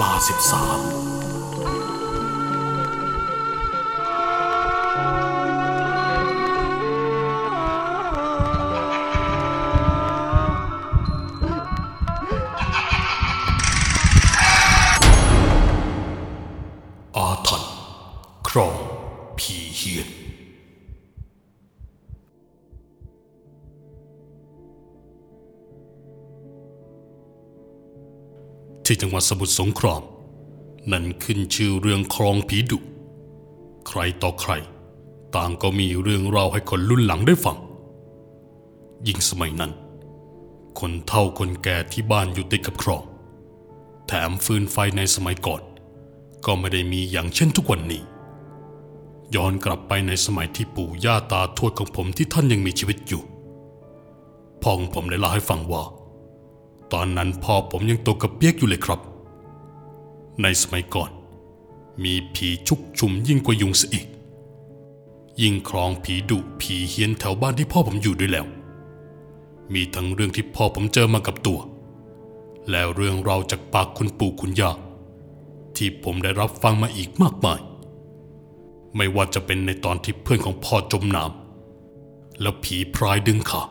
ลาสิบสาม ที่จังหวัดสมุทรสงคราม นั่นขึ้นชื่อเรื่องครองผีดุ ใครต่อใคร ต่างก็มีเรื่องราวให้คนรุ่นหลังได้ฟัง ยิ่งสมัยนั้น คนเฒ่าคนแก่ที่บ้านอยู่ติดกับคลอง แถมฟืนไฟในสมัยก่อน ก็ไม่ได้มีอย่างเช่นทุกวันนี้ ย้อนกลับไปในสมัยที่ปู่ย่าตาทวดของผมที่ท่านยังมีชีวิตอยู่พ่อของผมได้เล่าให้ฟังว่า ตอนนั้นพ่อผมยังตกกระเปียกอยู่เลยครับ ในสมัยก่อน มีผีชุกชุมยิ่งกว่ายุงซะอีก ยิ่งคลองผีดุผีเฮี้ยนแถวบ้านที่พ่อผมอยู่ด้วยแล้ว มีทั้งเรื่องที่พ่อผมเจอมากับตัว แล้วเรื่องเราวจากปากคุณปู่คุณย่าที่ผมได้รับฟังมาอีกมากมาย ไม่ว่าจะเป็นในตอนที่เพื่อนของพ่อจมน้ำแล้วผีพรายดึงขา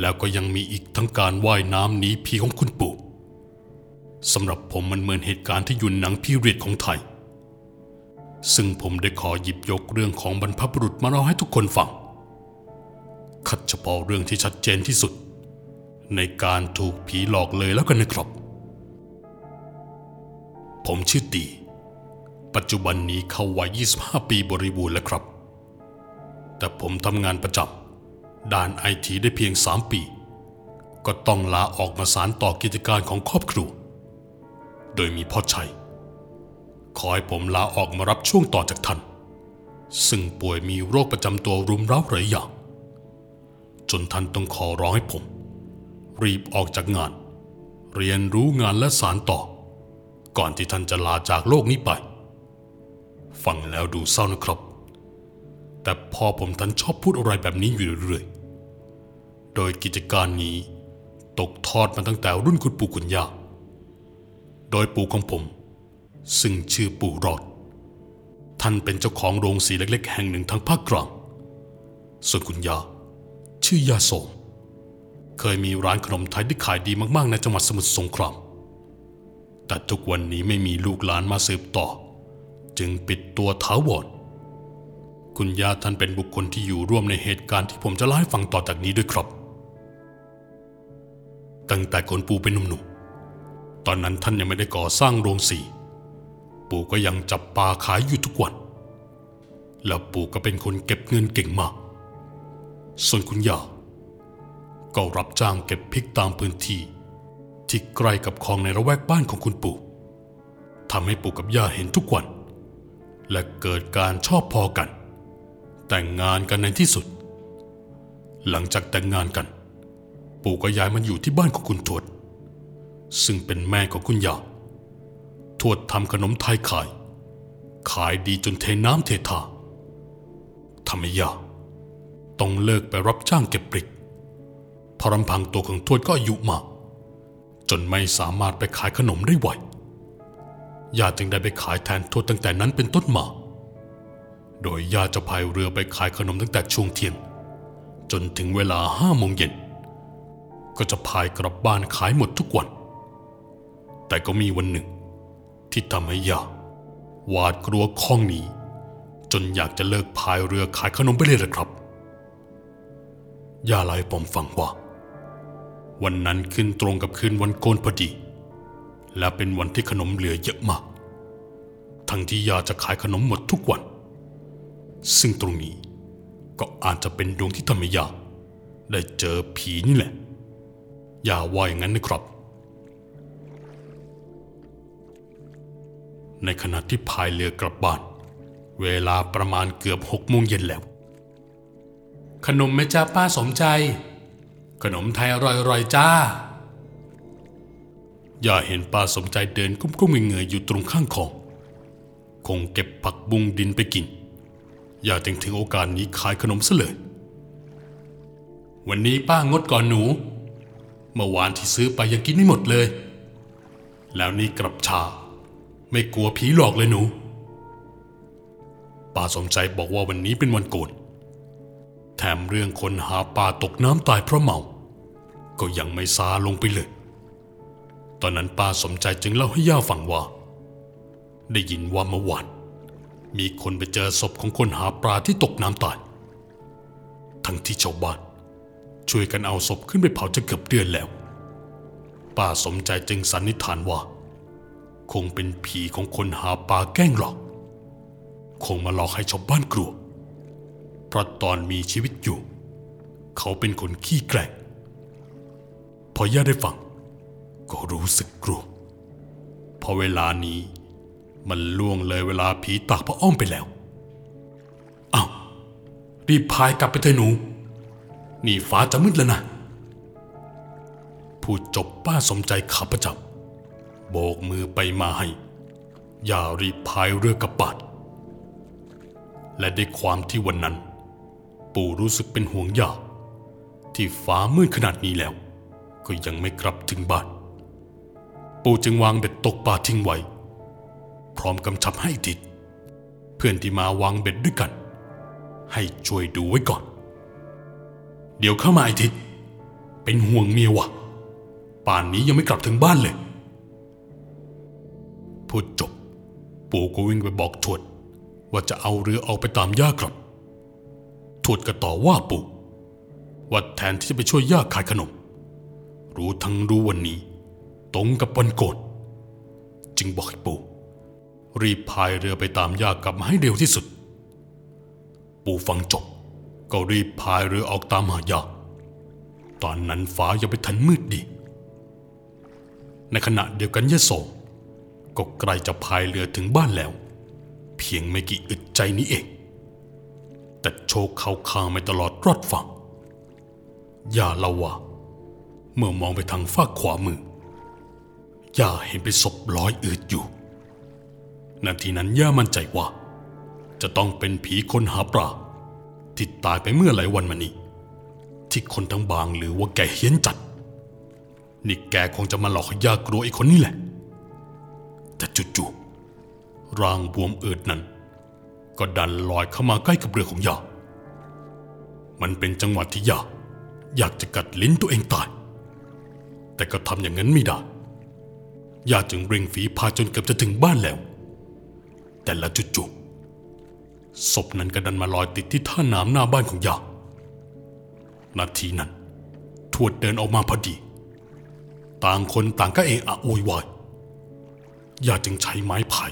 แล้วก็ยังมีอีกทั้งการว่ายน้ำหนีผีของคุณปู่สำหรับผมมันเหมือนเหตุการณ์ที่อยู่นหนังพีเรียดของไทย ซึ่งผมได้ขอหยิบยกเรื่องของบรรพบุรุษมาเล่าให้ทุกคนฟัง คัดเฉพาะเรื่องที่ชัดเจนที่สุด ในการถูกผีหลอกเลยแล้วกันนะครับ ผมชื่อตี ปัจจุบันนี้เข้าวัย 25 ปีบริบูรณ์แล้วครับ แต่ผมทำงานประจำ ด้านไอทีได้เพียง3ปี ก็ต้องลาออกมาสารต่อกิจการของครอบครัว โดยมีพ่อชัย ขอให้ผมลาออกมารับช่วงต่อจากท่าน ซึ่งป่วยมีโรคประจำตัวรุมเร้าหลายอย่าง จนท่านต้องขอร้องให้ผม รีบออกจากงาน เรียนรู้งานและสารต่อ ก่อนที่ท่านจะลาจากโลกนี้ไป ฟังแล้วดูเศร้านะครับ แต่พอผมท่านชอบพูดอะไรแบบนี้อยู่เรื่อย โดยกิจการนี้ตกทอดมาตั้งแต่รุ่นคุณปู่คุณย่า โดยปู่ของผม ซึ่งชื่อปู่รอด ท่านเป็นเจ้าของโรงสีเล็ก ๆ แห่งหนึ่งทางภาคกลาง ส่วนคุณย่าชื่อยาสมเคยมีร้านขนมไทยที่ขายดีมากๆในจังหวัดสมุทรสงคราม แต่ทุกวันนี้ไม่มีลูกหลานมาสืบต่อ จึงปิดตัวท้าวรคุณย่าท่านเป็นบุคคลที่อยู่ร่วมในเหตุการณ์ที่ผมจะเล่าให้ฟังต่อจากนี้ด้วยครับ ตั้งแต่กนปู่เป็นหนุ่มๆ ตอนนั้นท่านยังไม่ได้ก่อสร้างโรงสี ปู่ก็ยังจับปลาขายอยู่ทุกวัน แล้วปู่ก็เป็นคนเก็บเงินเก่งมาก ส่วนคุณย่าก็รับจ้างเก็บพริกตามพื้นที่ ที่ใกล้กับคลองในระแวกบ้านของคุณปู่ทำให้ปู่กับย่าเห็นทุกวัน และเกิดการชอบพอกัน แต่งงานกันในที่สุด หลังจากแต่งงานกัน ปู่ก็ย้ายมาอยู่ที่บ้านของคุณทวด ซึ่งเป็นแม่ของคุณยาทวดทำขนมไทยขาย ขายดีจนเทน้ำเททาทำให้ยาต้องเลิกไปรับจ้างเก็บปริกเพราะลำพังตัวของทวดก็อายุมากจนไม่สามารถไปขายขนมได้ไหวยาจึงได้ไปขายแทนทวดตั้งแต่นั้นเป็นต้นมา โดยยาจะพายเรือไปขายขนมตั้งแต่ช่วงเที่ยง จนถึงเวลาห้าโมงเย็น ก็จะพายกลับบ้านขายหมดทุกวัน แต่ก็มีวันหนึ่ง ที่ทำให้ยาหวาดกลัวข้องหนี้ จนอยากจะเลิกพายเรือขายขนมไปเลยละครับย่าเล่าให้ผมฟังว่า วันนั้นขึ้นตรงกับคืนวันโกนพอดี และเป็นวันที่ขนมเหลือเยอะมาก ทั้งที่ยาจะขายขนมหมดทุกวัน ซึ่งตรงนี้ก็อาจจะเป็นดวงที่ทำให้ยาได้เจอผีนี่แหละ อย่าว่าอย่างนั้นนะครับ ในขณะที่พายเรือกลับบ้าน เวลาประมาณเกือบหกโมงเย็นแล้ว ขนมไหมจ้าป้าสมใจ ขนมไทยอร่อยๆจ้าย่าเห็นป้าสมใจเดินกุ้มๆเงยๆอยู่ตรงข้างคอง คงเก็บผักบุ้งดินไปกินย่าจึงถือโอกาสนี้ขายขนมซะเลยวันนี้ป้างดก่อนหนู เมื่อวานที่ซื้อไปยังกินไม่หมดเลย แล้วนี่กลับชา ไม่กลัวผีหลอกเลยหนู ป้าสมใจบอกว่าวันนี้เป็นวันโกนแถมเรื่องคนหาปลาตกน้ำตายเพราะเมา ก็ยังไม่ซาลงไปเลย ตอนนั้นป้าสมใจจึงเล่าให้ย่าฟังว่า ได้ยินว่าเมื่อวานมีคนไปเจอศพของคนหาปลาที่ตกน้ำตาย ทั้งที่ชาวบ้าน ช่วยกันเอาศพขึ้นไปเผาจะเกือบเดือนแล้ว ป้าสมใจจึงสันนิษฐานว่า คงเป็นผีของคนหาปลาแกล้งหลอก คงมาหลอกให้ชาวบ้านกลัว เพราะตอนมีชีวิตอยู่ เขาเป็นคนขี้แกล้งพอย่าได้ฟัง ก็รู้สึกกลัวเพราะเวลานี้มันล่วงเลยเวลาผีตากพระอ้อมไปแล้ว เอา้ารีบพายกลับไปเถอะหนู นี่ฟ้าจะมืดแล้วนะ พูดจบป้าสมใจขับประจับ โบกมือไปมาให้ อย่ารีบพายเรือกลับบ้านและด้วยความที่วันนั้น ปู่รู้สึกเป็นห่วงย่าที่ฟ้ามืดขนาดนี้แล้ว ก็ยังไม่กลับถึงบ้าน ปู่จึงวางเบ็ดตกปลาทิ้งไว้ พร้อมกำชับให้ทิด เพื่อนที่มาวางเบ็ดด้วยกัน ให้ช่วยดูไว้ก่อน เดี๋ยวเข้ามาไอทิดเป็นห่วงเมียวะป่านนี้ยังไม่กลับถึงบ้านเลย พูดจบ ปู่ก็วิ่งไปบอกทวด ว่าจะเอาเรือออกไปตามย่ากลับทวดก็ต่อว่าปู่ว่าแทนที่จะไปช่วยย่าขายขนม รู้ทั้งรู้วันนี้ ตรงกับวันโกนจึงบอกให้ปู่รีบพายเรือไปตามย่ากลับมาให้เร็วที่สุด ปู่ฟังจบ ก็รีบพายเรือออกตามหายาตอนนั้นฟ้ายังไปทันมืดดี ในขณะเดียวกันยะโสก็ใกล้จะพายเรือถึงบ้านแล้ว เพียงไม่กี่อึดใจนี้เอง แต่โชคเข้าข้างไม่ตลอดรอดฝั่งย่าเล่าว่าเมื่อมองไปทางฝากขวามือย่าเห็นเป็นศพลอยอืดอยู่ นาทีนั้นย่ามั่นใจว่า จะต้องเป็นผีคนหาปลา ที่ตายไปเมื่อหลายวันมานี้ ที่คนทั้งบางหรือว่าแกเฮี้ยนจัด นี่แกคงจะมาหลอกให้ย่ากลัวไอ้คนนี้แหละ แต่จู่ๆร่างบวมเอืดนั้น ก็ดันลอยเข้ามาใกล้กับเรือของย่ามันเป็นจังหวะที่ย่าอยากจะกัดลิ้นตัวเองตาย แต่ก็ทำอย่างนั้นไม่ได้ย่าจึงเร่งฝีพาจนเกือบจะถึงบ้านแล้ว แต่ละจู่ๆ ศพนั้นก็ดันมาลอยติดที่ท่าน้ำหน้าบ้านของยานาทีนั้น ทวดเดินออกมาพอดี ต่างคนต่างก็เอะอะโวยวายยาจึงใช้ไม้พาย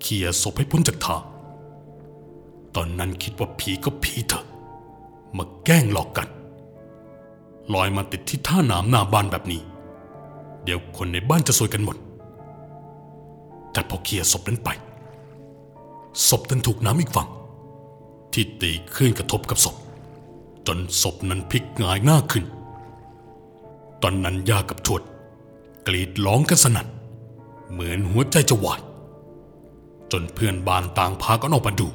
เขี่ยศพให้พ้นจากท่าตอนนั้นคิดว่าผีก็ผีเถอะ มาแกล้งหลอกกัน ลอยมาติดที่ท่าน้ำหน้าบ้านแบบนี้ เดี๋ยวคนในบ้านจะซวยกันหมด แต่พอเคลียศพนั้นไป ศพนั้นถูกน้ำอีกฝั่ง ที่ตีขึ้นกระทบกับศพ จนศพนั้นพลิกหงายหน้าขึ้น ตอนนั้นยากับทวด กรีดร้องกันสนั่นเหมือนหัวใจจะวาย จนเพื่อนบ้านต่างพากันออกมาดู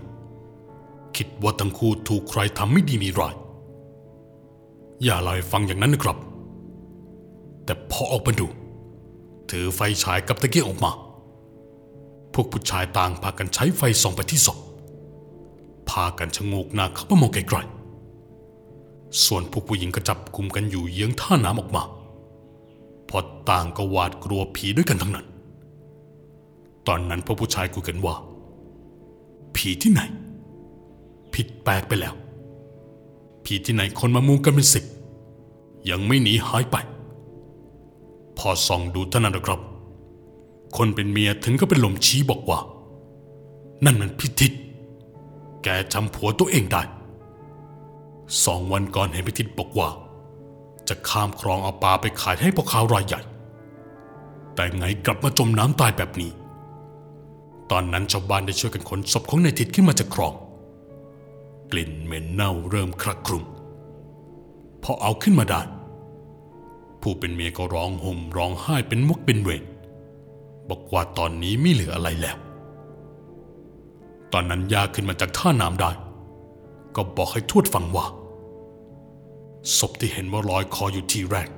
คิดว่าทั้งคู่ถูกใครทำไม่ดีมีร้ายอย่าเล่าให้ฟังอย่างนั้นนะครับ แต่พอออกมาดู ถือไฟฉายกับตะเกียงออกมา พวกผู้ชายต่างพากันใช้ไฟส่องไปที่ศพ พากันชะโงกหน้าเข้ามามองไกลๆ ส่วนพวกผู้หญิงก็จับกลุ่มกันอยู่เยื้องท่าน้ำออกมา พอต่างก็หวาดกลัวผีด้วยกันทั้งนั้น ตอนนั้นพวกผู้ชายคุยกันว่า ผีที่ไหน ผิดแปลกไปแล้ว ผีที่ไหนคนมามุงกันเป็นสิบยังไม่หนีหายไป พอส่องดูเท่านั้นนะครับ คนเป็นเมียถึงก็เป็นลมชี้บอกว่า นั่นมันพิทิศแกจำผัวตัวเองได้ สองวันก่อนเห็นพิทิศบอกว่า จะข้ามคลองเอาปลาไปขายให้พ่อค้ารายใหญ่ แต่ไงกลับมาจมน้ำตายแบบนี้ ตอนนั้นชาวบ้านได้ช่วยกันขนศพของนายทิศขึ้นมาจากคลอง กลิ่นเหม็นเน่าเริ่มครักครุมพอเอาขึ้นมาได้ผู้เป็นเมียก็ร้องห่มร้องไห้เป็นมุกเป็นเวร บอกว่าตอนนี้ไม่เหลืออะไรแล้ว ตอนนั้นยาขึ้นมาจากท่าน้ำได้ ก็บอกให้ทวดฟังว่า ศพที่เห็นว่าลอยคออยู่ที่แรก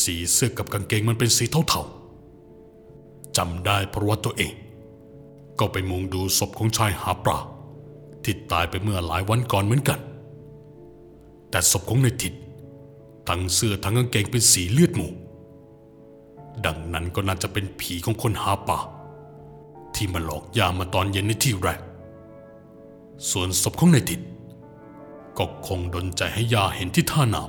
สีเสื้อกับกางเกงมันเป็นสีเทาๆจำได้เพราะว่าตัวเอง ก็ไปมุงดูศพของชายหาปลาที่ตายไปเมื่อหลายวันก่อนเหมือนกัน แต่ศพของนายทิดทั้งเสื้อทั้งกางเกงเป็นสีเลือดหมู ดังนั้นก็น่าจะเป็นผีของคนหาป่า ที่มาหลอกยามาตอนเย็นในที่แรก ส่วนศพของนายทิดก็คงดนใจให้ยาเห็นที่ท่าน้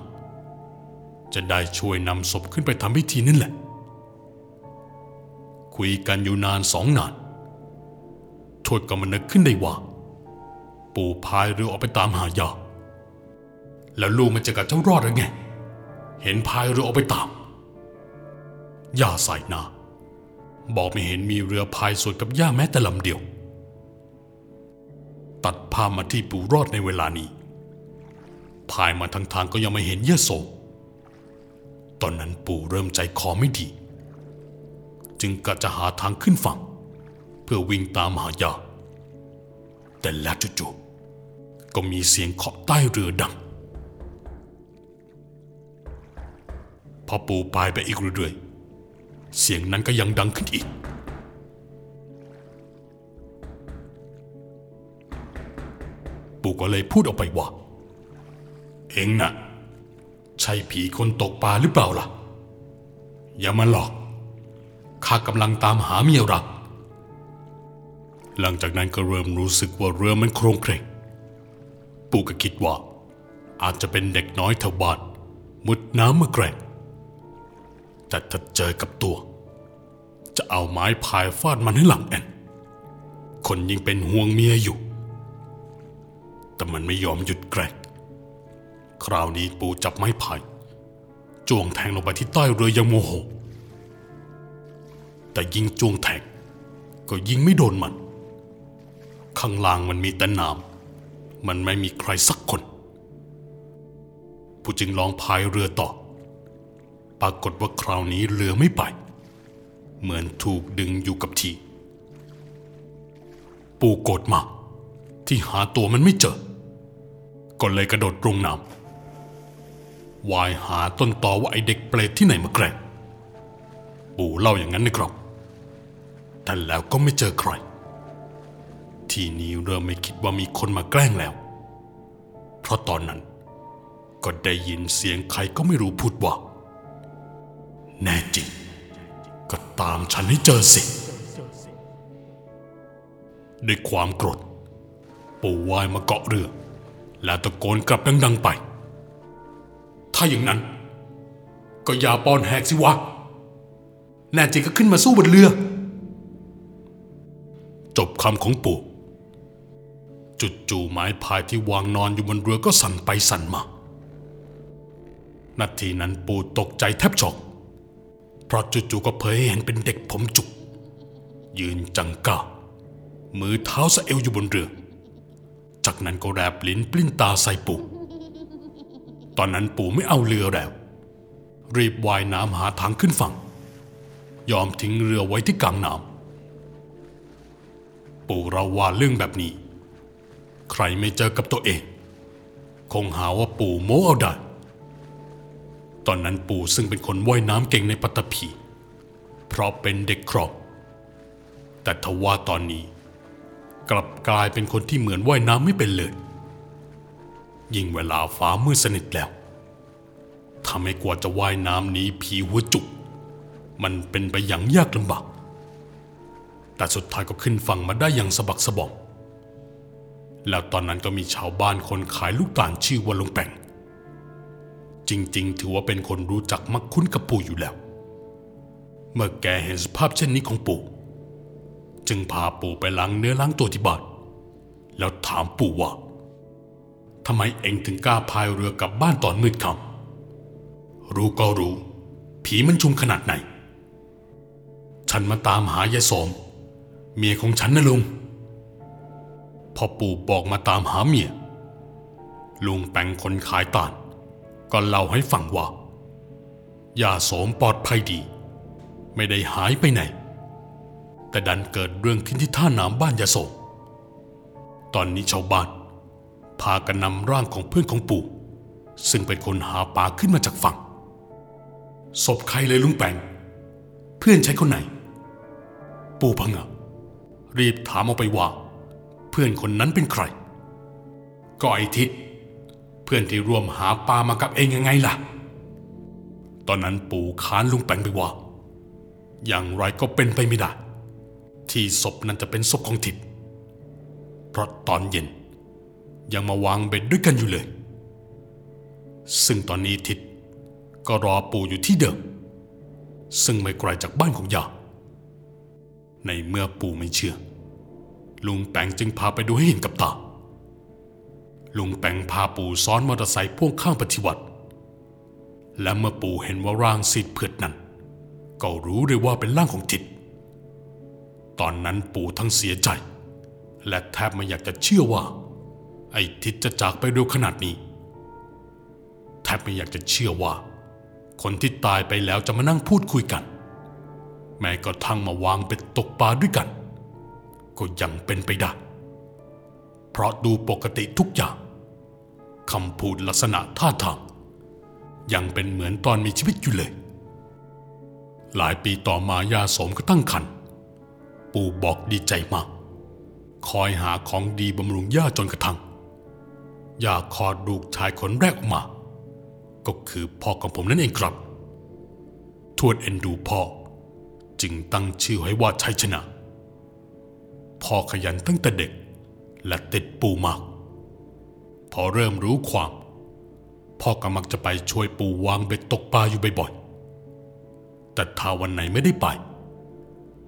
ำจะได้ช่วยนำศพขึ้นไปทำพิธีนั่นแหละ คุยกันอยู่นานสองนานทวดก็มานึกขึ้นได้ว่า ปู่พายเรือออกไปตามหายา แล้วลูกมันจะกับเจ้ารอดหรือไง เห็นพายเรือออกไปตาม ย่าใส่นาบอกไม่เห็นมีเรือพายสวนกับย่าแม้แต่ลำเดียว ตัดภาพมาที่ปู่รอดในเวลานี้ พายมาทางทางก็ยังไม่เห็นเยโสตอนนั้นปู่เริ่มใจคอไม่ดี จึงกะจะหาทางขึ้นฝั่ง เพื่อวิ่งตามหายา แต่แล้วจู่ๆก็มีเสียงเคาะใต้เรือดัง พอปู่พายไปอีกเรื่อยๆ เสียงนั้นก็ยังดังขึ้นอีก ปู่ก็เลยพูดออกไปว่า เองน่ะ ใช่ผีคนตกปลาหรือเปล่าล่ะ อย่ามาหลอก ข้ากำลังตามหาเมียรัก หลังจากนั้นก็เริ่มรู้สึกว่าเรือมันโครงเครงปู่ก็คิดว่า อาจจะเป็นเด็กน้อยแถวบ้านมุดน้ำมาแกร่ง แต่ถ้าเจอกับตัว จะเอาไม้พายฟาดมันให้หลังแอนคนยิ่งเป็นห่วงเมียอยู่ แต่มันไม่ยอมหยุดแกร่งคราวนี้ปู่จับไม้พายจ้วงแทงลงไปที่ใต้เรืออยังโมโห แต่ยิงจ้วงแทงก็ยิงไม่โดนมัน ข้างล่างมันมีแต่น้ำมันไม่มีใครสักคน ผู้จึงลองพายเรือต่อ ปรากฏว่าคราวนี้เรือไม่ไป เหมือนถูกดึงอยู่กับที่ ปู่โกรธมากที่หาตัวมันไม่เจอ ก็เลยกระโดดลงน้ำวายหาต้นตอว่าไอเด็กเปรตที่ไหนมาแกล้งปู่เล่าอย่างนั้นนะครับแต่แล้วก็ไม่เจอใคร ทีนี้เริ่มไม่คิดว่ามีคนมาแกล้งแล้ว เพราะตอนนั้นก็ได้ยินเสียงใครก็ไม่รู้พูดว่า แน่จริง ก็ตามฉันให้เจอสิ ด้วยความโกรธ ปู่วายมาเกาะเรือ แล้วตะโกนกลับดังๆไป ถ้าอย่างนั้น ก็อย่าปอนแหกสิวะ แน่จริงก็ขึ้นมาสู้บนเรือ จบคำของปู่จุดจู่ไม้พายที่วางนอนอยู่บนเรือก็สั่นไปสั่นมา นาทีนั้นปู่ตกใจแทบช็อก เพราะจู่ๆก็เผยให้เห็นเป็นเด็กผมจุก ยืนจังก้ามือเท้าสะเอวอยู่บนเรือ จากนั้นก็แรบลิ้นปลิ้นตาใส่ปู่ตอนนั้นปู่ไม่เอาเรือแล้ว รีบว่ายน้ำหาทางขึ้นฝั่ง ยอมทิ้งเรือไว้ที่กลางน้ำปู่เราว่าเรื่องแบบนี้ ใครไม่เจอกับตัวเอง คงหาว่าปู่โม้เอาได้ ตอนนั้นปู่ซึ่งเป็นคนว่ายน้ำเก่งในปัตตภีเพราะเป็นเด็กครอบ แต่ทว่าตอนนี้ กลับกลายเป็นคนที่เหมือนว่ายน้ำไม่เป็นเลย ยิ่งเวลาฟ้ามืดสนิทแล้วทำให้กว่าจะว่ายน้ำนี้ผีหัวจุก มันเป็นไปอย่างยากลำบาก แต่สุดท้ายก็ขึ้นฝั่งมาได้อย่างสะบักสะบอมแล้วตอนนั้นก็มีชาวบ้านคนขายลูกตาลชื่อว่าลงแป่ง จริง ๆ ถือว่าเป็นคนรู้จักมักคุ้นกับปู่อยู่แล้ว เมื่อแกเห็นสภาพเช่นนี้ของปู่ จึงพาปู่ไปล้างเนื้อล้างตัวที่บ้านแล้วถามปู่ว่าทำไมเองถึงกล้าพายเรือกลับบ้านตอนมืดค่ำรู้ก็รู้ ผีมันชุมขนาดไหน ฉันมาตามหายายสม เมียของฉันนะลุง พอปู่บอกมาตามหาเมีย ลุงแปงคนขายตาน ก็เล่าให้ฟังว่ายาโสมปลอดภัยดี ไม่ได้หายไปไหน แต่ดันเกิดเรื่องขึ้นที่ท่าน้ำบ้านยาโสมตอนนี้ชาวบ้าน พากันนำร่างของเพื่อนของปู่ ซึ่งเป็นคนหาปลาขึ้นมาจากฝั่งศพใครเลยลุงแปงเพื่อนใช้คนไหน ปู่พังะรีบถามออกไปว่า เพื่อนคนนั้นเป็นใครก็ไอทิศ พื่อนที่ร่วมหาปลามากับเองยังไงล่ะ ตอนนั้นปู่ค้านลุงแปงไปว่า อย่างไรก็เป็นไปไม่ได้ ที่ศพนั้นจะเป็นศพของทิศเพราะตอนเย็น ยังมาวางเบ็ดด้วยกันอยู่เลย ซึ่งตอนนี้ทิศก็รอปู่อยู่ที่เดิม ซึ่งไม่ไกลจากบ้านของยาในเมื่อปู่ไม่เชื่อ ลุงแปงจึงพาไปดูให้เห็นกับตา ลุงแปงพาปู่ซ้อนมอเตอร์ไซค์พ่วงข้างปฏิวัติ และเมื่อปู่เห็นว่าร่างสิทธิ์เผือดนั้น ก็รู้เลยว่าเป็นร่างของทิศตอนนั้นปู่ทั้งเสียใจ และแทบไม่อยากจะเชื่อว่า ไอ้ทิศจะจากไปเร็วขนาดนี้ แทบไม่อยากจะเชื่อว่า คนที่ตายไปแล้วจะมานั่งพูดคุยกัน แม้กระทั่งมาวางเป็ดตกปลาด้วยกัน ก็ยังเป็นไปได้ เพราะดูปกติทุกอย่างคำพูดลักษณะท่าทาง ยังเป็นเหมือนตอนมีชีวิตอยู่เลย หลายปีต่อมายาสมก็ตั้งครรภ์ปู่บอกดีใจมาก คอยหาของดีบำรุงย่าจนกระทั่งย่าคลอดลูกชายคนแรกออกมา ก็คือพ่อของผมนั่นเองครับ ทวดเอ็นดูพ่อ จึงตั้งชื่อให้ว่าชัยชนะ พ่อขยันตั้งแต่เด็ก และติดปู่มาก พอเริ่มรู้ความ พ่อก็มักจะไปช่วยปู่วางเบ็ดตกปลาอยู่บ่อยๆ แต่ถ้าวันไหนไม่ได้ไป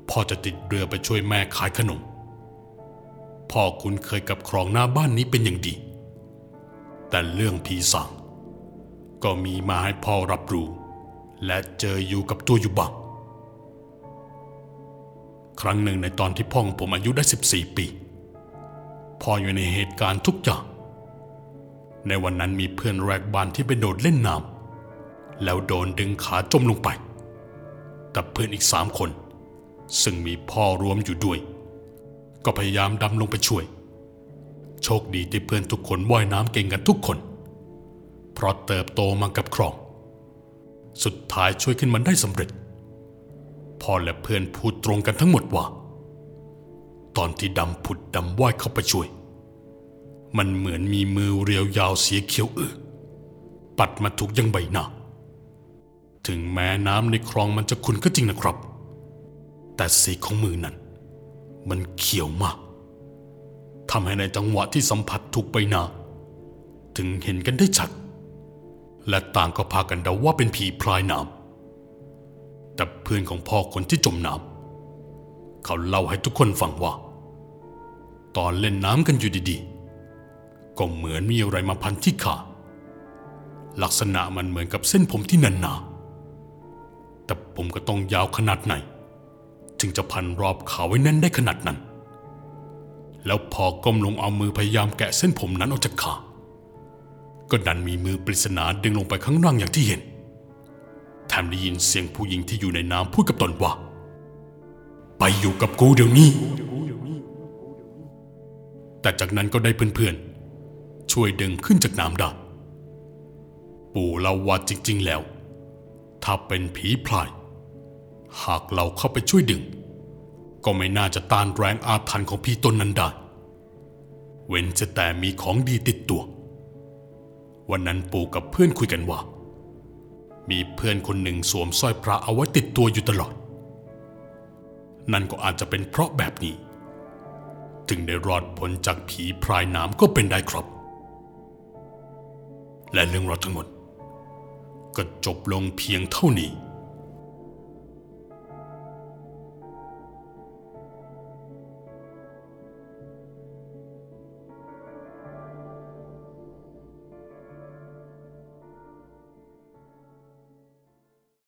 พ่อจะติดเรือไปช่วยแม่ขายขนม พ่อคุ้นเคยกับคลองหน้าบ้านนี้เป็นอย่างดี แต่เรื่องผีสางก็มีมาให้พ่อรับรู้ และเจออยู่กับตัวอยู่บ้างครั้งหนึ่งในตอนที่พ่อของผมอายุได้ 14 ปี พ่ออยู่ในเหตุการณ์ทุกอย่างในวันนั้นมีเพื่อนแรกบ้านที่ไปโดดเล่นน้ำแล้วโดนดึงขาจมลงไป แต่เพื่อนอีกสามคน ซึ่งมีพ่อรวมอยู่ด้วย ก็พยายามดำลงไปช่วย โชคดีที่เพื่อนทุกคนว่ายน้ำเก่งกันทุกคน เพราะเติบโตมากับคลอง สุดท้ายช่วยขึ้นมันได้สำเร็จพ่อและเพื่อนพูดตรงกันทั้งหมดว่า ตอนที่ดำผุดดำว่ายเข้าไปช่วย มันเหมือนมีมือเรียวยาวเสียเขียวเออปัดมาถูกยังใบหน้า ถึงแม้น้ำในคลองมันจะขุ่นก็จริงนะครับ แต่สีของมือนั้น มันเขียวมากทำให้ในจังหวะที่สัมผัสถูกใบหน้า ถึงเห็นกันได้ชัด และต่างก็พากันเดาว่าเป็นผีพลายน้ำแต่เพื่อนของพ่อคนที่จมน้ำ เขาเล่าให้ทุกคนฟังว่า ตอนเล่นน้ำกันอยู่ดีๆ ก็เหมือนมีอะไรมาพันที่ขา ลักษณะมันเหมือนกับเส้นผมที่นันหนาแต่ผมก็ต้องยาวขนาดไหน ถึงจะพันรอบขาไว้แน่นได้ขนาดนั้น แล้วพอก้มลงเอามือพยายามแกะเส้นผมนั้นออกจากขา ก็ดันมีมือปริศนาดึงลงไปข้างล่างอย่างที่เห็นแถมได้ยินเสียงผู้หญิงที่อยู่ในน้ำพูดกับตนว่า ไปอยู่กับกูเดี๋ยวนี้ แต่จากนั้นก็ได้เพื่อนๆ ช่วยดึงขึ้นจากน้ำได้ ปู่เล่าว่าจริงๆแล้ว ถ้าเป็นผีพลาย หากเราเข้าไปช่วยดึง ก็ไม่น่าจะต้านแรงอาถรรพ์ของพี่ตนนั้นได้ เว้นจะแต่มีของดีติดตัว วันนั้นปู่กับเพื่อนคุยกันว่า มีเพื่อนคนหนึ่งสวมสร้อยพระเอาไว้ติดตัวอยู่ตลอด นั่นก็อาจจะเป็นเพราะแบบนี้ถึงได้รอดพ้นจากผีพรายน้ำก็เป็นได้ครับ และเรื่องราวทั้งหมดก็จบลงเพียงเท่านี้